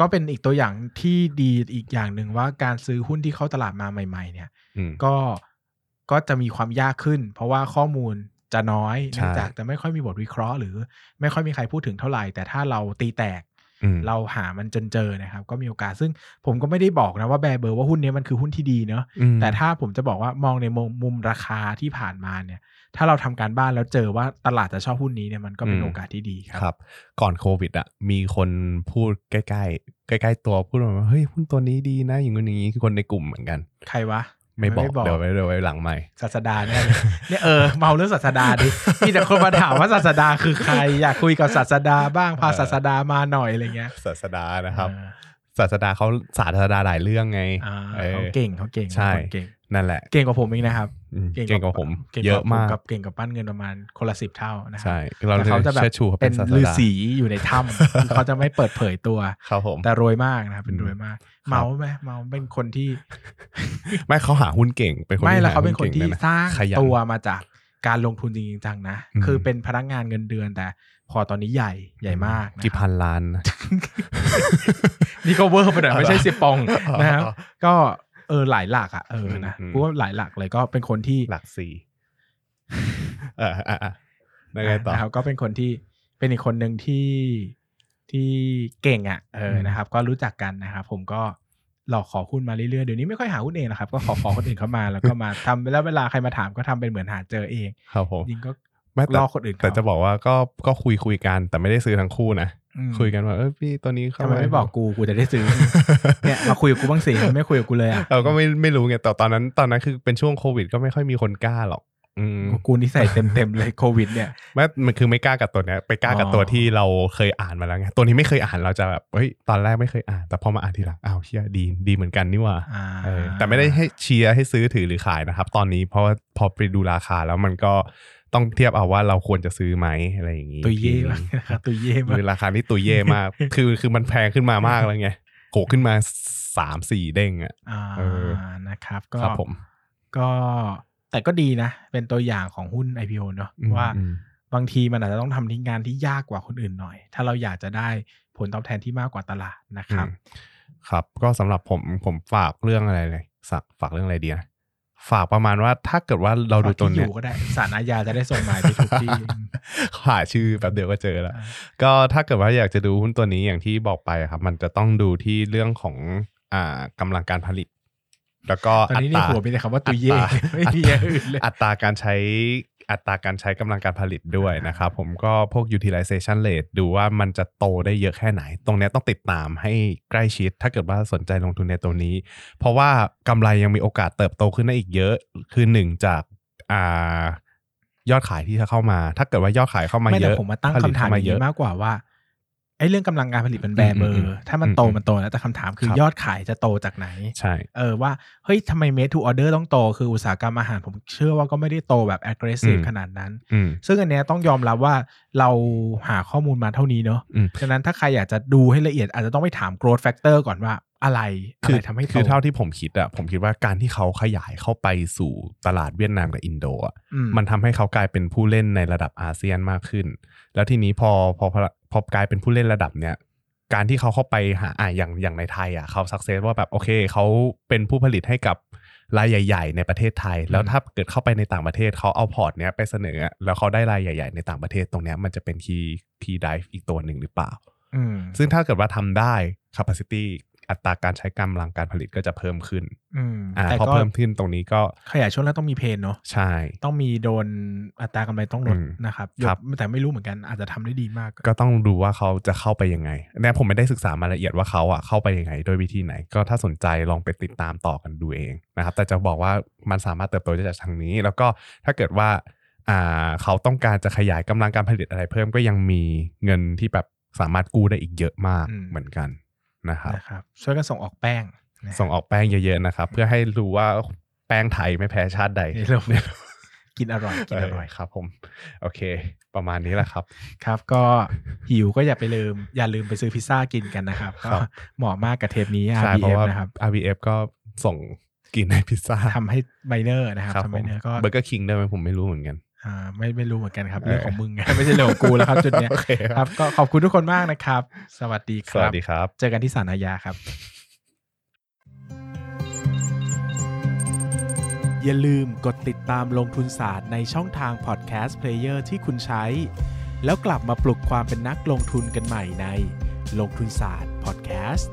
A: ก็เป็นอีกตัวอย่างที่ดีอีกอย่างหนึ่งว่าการซื้อหุ้นที่เข้าตลาดมาใหม่ ๆ เนี่ย
B: อืม
A: ก็ก็จะมีความยากขึ้น เพราะว่าข้อมูลจะน้อย
B: ใช่
A: เนื่องจากจะไม่ค่อยมีบทวิเคราะห์ หรือไม่ค่อยมีใครพูดถึงเท่าไหร่ แต่ถ้าเราตีแตก
B: อืม
A: เราหามันจนเจอนะครับ ก็มีโอกาสซึ่งผมก็ไม่ได้บอกนะว่าแบร์เบอร์ว่าหุ้นนี้มันคือหุ้นที่ดีเนาะ
B: อืม
A: แต่ถ้าผมจะบอกว่ามองในมุมมุมราคาที่ผ่านมาเนี่ยถ้าเราทำการบ้านแล้วเจอว่าตลาดจะชอบหุ้นนี้เนี่ยมันก็เป็นโอกาสที่ดีค
B: ค
A: รั
B: รับก่อนโควิดอะมีคนพูดใกล้ๆใกล้ๆตัวพูดมาว่าเฮ้ยหุ้นตัวนี้ดีนะอย่างงี้อย่างนี้คือคนในกลุ่มเหมือนกัน
A: ใครวะ
B: ไม่บอกเดี๋ยวไว้เดี๋ยวไว้หลังใหม่
A: ศาสดาเนี่ยเลยเนี่ยเออเมาเรื่องศาสดาดิมีแต่คนมาถามว่าศาสดาคือใคร อยากคุยกับศาสดาบ้างพาศาสดามาหน่อยอะไรเงี้ย
B: ศาสดานะครับ
A: เออ
B: ศาสดาเขาศาสดาหลายเรื่องไง
A: อ่า
B: เออ
A: เขาเก่งเขาเก่ง
B: ใช่
A: เป็นคนเก่ง
B: นั่นแหละ
A: เก่งกว่าผมอีกนะครับ
B: อืมเก่งกว่าผม
A: ก่ง
B: เยอะมาก
A: กับเก่งกับปั้นเงินประมาณคนละสิบเท่านะครั
B: ใช่เรา
A: แต่
B: เลย
A: เขาจะแบบ
B: เชิดชูเขาเป็
A: เป็นน
B: ศาส
A: ฤา
B: ดา
A: ษีอยู่ในถ้ำคือเขาจะไม่เปิดเผยตัว
B: ครับผม
A: แต่รวยมากนะครับเป็นรวยมาก
B: ครับ
A: เมาไหมเมาเป็นคนที่
B: ไม่เขาหาหุ้นเก่งเป็นคน
A: ไม่
B: ที่
A: แล้ว
B: ห
A: เขาเป็นคน
B: หุ้
A: ที่
B: ก่งด้วยะ
A: สร้าง
B: ขยัน
A: ตัวมาจากการลงทุนจริงๆจังนะ
B: อืม
A: คือเป็นพนักงานเงินเดือนแต่ พอตอนนี้ใหญ่ใหญ่มากะ
B: กี่พันล้านนะ
A: นี่ก็เวอร์ไปหน่อยไม่ใช่สิบปองนะครับ
B: อ๋อ
A: ก็เออหลายหลักอะเออนะ
B: อืม
A: กูว่าหลายหลักเลยก็เป็นคนที่
B: หลักสี่เอออะอะแล้วไงต่อ
A: นะครับก็เป็นคนที่เป็นอีกคนหนึ่งที่ที่เก่งอะเออ
B: อืม
A: นะครับ ก็รู้จักกันนะครับผมก็หลอกขอหุ้นมาเรื่อยๆ เดี๋ยวนี้ไม่ค่อยหาหุ้นเองนะครับ ก็ขอขอคนอื่นเข้ามาแล้วก็มาทำแล้วเวลาใครมาถามก็ทำเป็นเหมือนหาเจอเอง
B: ครับผม
A: จริงก็
B: ไม่แต่
A: ลอกคนอื่นเขา
B: แต่จะบอกว่าก็ก็คุยคุยกันแต่ไม่ได้ซื้อทั้งคู่นะ
A: อืม
B: คุยกันว่าเออพี่ตัวนี้เข้า
A: ทำไมไม่บอกกูกูจะได้ซื้อเนี่ยมาคุยกับกูบ้างสิไม่คุยกับกูเลยอะ
B: เราก็ไม่ไม่รู้ไงแต่ตอนนั้นตอนนั้นคือเป็นช่วงโควิด ก็ไม่ค่อยมีคนกล้าหรอกอืม
A: กูนี่ใส่เต็มๆเลยโควิดเนี่ย
B: ไม่มันคือไม่กล้ากับตัวเนี้ยไปกล้ากับ
A: อ๋อ
B: ตัวที่เราเคยอ่านมาแล้วไงตัวนี้ไม่เคยอ่านเราจะแบบเฮ้ยตอนแรกไม่เคยอ่าน แต่พอมาอ่านทีหลังอ้าวเฮียดีดีเหมือนกันนี่หว่า
A: อ่า
B: เออแต่ไม่ได้ให้เชียร์ให้ซื้อถือหรือขายนะครับ ตอนนี้เพราะว่าพอไปดูราคาแล้วมันก็ ต้องเทียบเอาว่าเราควรจะซื้อไหมอะไรอย่างนี้
A: ตุยเย่
B: ทีนึ
A: มาก
B: ง
A: นะครับตุยเย่มา
B: คื
A: ก
B: อราคานี้ตุยเย่มาก คือคือมันแพงขึ้นมามากแล้วไงโขกขึ้นมาสามสี่เด้งอะ
A: อ่า
B: เออ
A: นะครับ ก็
B: ครับผม
A: ก็แต่ก็ดีนะ เป็นตัวอย่างของหุ้น IPO เนอะ
B: อืม
A: ว่า
B: อืม
A: บางทีมันอาจจะต้องทำที่งานที่ยากกว่าคนอื่นหน่อย ถ้าเราอยากจะได้ผลตอบแทนที่มากกว่าตลาดนะครับ
B: อืมครับ ก็สำหรับผมผมฝากเรื่องอะไรเลยสักฝากเรื่องอะไรดีนะ ฝากประมาณว่าถ้าเกิดว่าเราดู
A: ฝก
B: ตัว
A: ที่อ
B: เนี้ย
A: ยู่ก็ได้สารอาญาจะได้ส่งหมายไปทุกที่
B: หาชื่อแป๊บเดียวก็เจอแล้ว ก็ถ้าเกิดว่าอยากจะดูหุ้นตัวนี้อย่างที่บอกไปครับ มันจะต้องดูที่เรื่องของอ่ากำลังการผลิต แล้วก็
A: ตอน
B: อั
A: นี้
B: ต
A: ใน
B: รา
A: หัวมีแต่คำว่าตุยเย่
B: อัตรา
A: ไม่มีอย่างอื่นเลย
B: อัตราการใช้ อัตราการใช้กำลังการผลิตด้วยนะครับผมก็พวก utilization rate ดูว่ามันจะโตได้เยอะแค่ไหน ตรงเนี้ยต้องติดตามให้ใกล้ชิด ถ้าเกิดว่าสนใจลงทุนในตัวนี้ เพราะว่ากำไรยังมีโอกาสเติบโตขึ้นได้อีกเยอะ คือหนึ่งจากอ่ายอดขายที่จะเข้ามา ถ้าเกิดว่ายอดขายเข้ามา
A: ไม่
B: เย
A: แต่
B: อะ
A: ผมมาตั้ง
B: ผลิต
A: คำถาม
B: เข้
A: อย่าง
B: เยอะ
A: นี้มากกว่าว่า ไอ้เรื่องกำลังการผลิตมันแบร์เบอ
B: อืมอื
A: ร์
B: ม
A: ถ้ามันโต
B: อืม
A: มันโตแล้วแต่คำถามคือ
B: ครับ
A: ยอดขายจะโตจากไหน
B: ใช่
A: เออว่า เฮ้ยทำไมเมทูออเดอร์ต้องโต คืออุตสาหกรรมอาหารผมเชื่อว่าก็ไม่ได้โตแบบ aggressive
B: อืม
A: ขนาดนั้น
B: อืม
A: ซึ่งอันเนี้ยต้องยอมรับว่าเราหาข้อมูลมาเท่านี้เนอะ
B: อืม
A: ฉะนั้นถ้าใครอยากจะดูให้ละเอียดอาจจะต้องไปถาม growth factor ก่อนว่า อะไรอะ
B: คือ
A: ไรทำให้โต
B: คือเท่าที่ผมคิดอะผมคิดว่าการที่เขาขยายเข้าไปสู่ตลาดเวียดนามกับอินโดอะ
A: อื
B: มมันทำให้เขากลายเป็นผู้เล่นในระดับอาเซียนมากขึ้น แล้วทีนี้พอพอพอพอกลายเป็นผู้เล่นระดับเนี้ยการที่เขาเข้าไปหาอะอย่างอย่างในไทยอะเขา success ว่าแบบโอเคเขาเป็นผู้ผลิตให้กับรายใหญ่ ๆ ในประเทศไทย แล้วถ้าเกิดเข้าไปในต่างประเทศเขาเอาพอร์ตเนี้ยไปเสนออะแล้วเขาได้รายใหญ่ ๆ ในต่างประเทศตรงเนี้ยมันจะเป็น keyคีย์ไดฟ์อีกตัวหนึ่งหรือเปล่า
A: อืม
B: ซึ่งถ้าเกิดว่าทำได้ capacity อัตราการใช้กำลังการผลิตก็จะเพิ่มขึ้น
A: อืม
B: อ่า
A: แต่
B: พอ
A: ก็
B: เพิ่มขึ้นตรงนี้ก็
A: ขยายช่วงแล้วต้องมีเพนเนาะ
B: ใช่
A: ต้องมีโดนอัตรากำไรต้องลด
B: อืม
A: นะครับ
B: ครับ
A: แต่ไม่รู้เหมือนกันอาจจะทำได้ดีมาก
B: ก็ต้องดูว่าเขาจะเข้าไปยังไงเนี่ยผมไม่ได้ศึกษามาละเอียดว่าเขาอะเข้าไปยังไง โดยวิธีไหน ก็ถ้าสนใจลองไปติดตามต่อกันดูเองนะครับ แต่จะบอกว่ามันสามารถเติบโตได้จากทางนี้ แล้วก็ถ้าเกิดว่าอ่าเขาต้องการจะขยายกำลังการผลิตอะไรเพิ่มก็ยังมีเงินที่แบบสามารถกู้ได้อีกเยอะมาก
A: อืม
B: เหมือนกัน นะครับ
A: นะครับ ช่วยกันส่งออกแป้งนะ
B: ส่งออกแป้งเยอะๆนะครับ เพื่อให้รู้ว่าแป้งไทยไม่แพ้ชาติใด
A: ในโลกนี้กินอร่อยกินอร่อย
B: เครับผมโอเค ประมาณนี้แหละครับ
A: ครับก็หิวก็อย่าไปลืม อย่าลืมไปซื้อพิซซ่ากินกันนะครับ
B: ครั
A: ก็
B: บ
A: เหมาะมากกับเทปนี้
B: ใช่เพราะ
A: RBF
B: ว่า
A: นะครับ
B: RBF ก็ส่งกินในพิซซ่า
A: ทำให้ไบเนอร์นะครับ
B: ครับ
A: ทำ
B: ผ
A: ไบ
B: ม
A: เนอร์ก็
B: เบอร์เกอร์คิงด้วยไหมผมไม่รู้เหมือนกัน
A: อ่าไม่ไม่รู้เหมือนกันครับ
B: เออ
A: เรื่องของมึง ไม่ใช่เรื่องของกูแล้วครับ จุดเนี้ย
B: โอเคครับ
A: ครับ ก็ขอบคุณทุกคนมากนะครับ สวัสดีค
B: สวั
A: รั
B: ส
A: บ
B: ดีครับ
A: เจอกันที่ศาลอาญาครับ อย่าลืมกดติดตามลงทุนศาสตร์ในช่องทางพอดแคสต์เพลเยอร์ที่คุณใช้ แล้วกลับมาปลุกความเป็นนักลงทุนกันใหม่ในลงทุนศาสตร์พอดแคสต์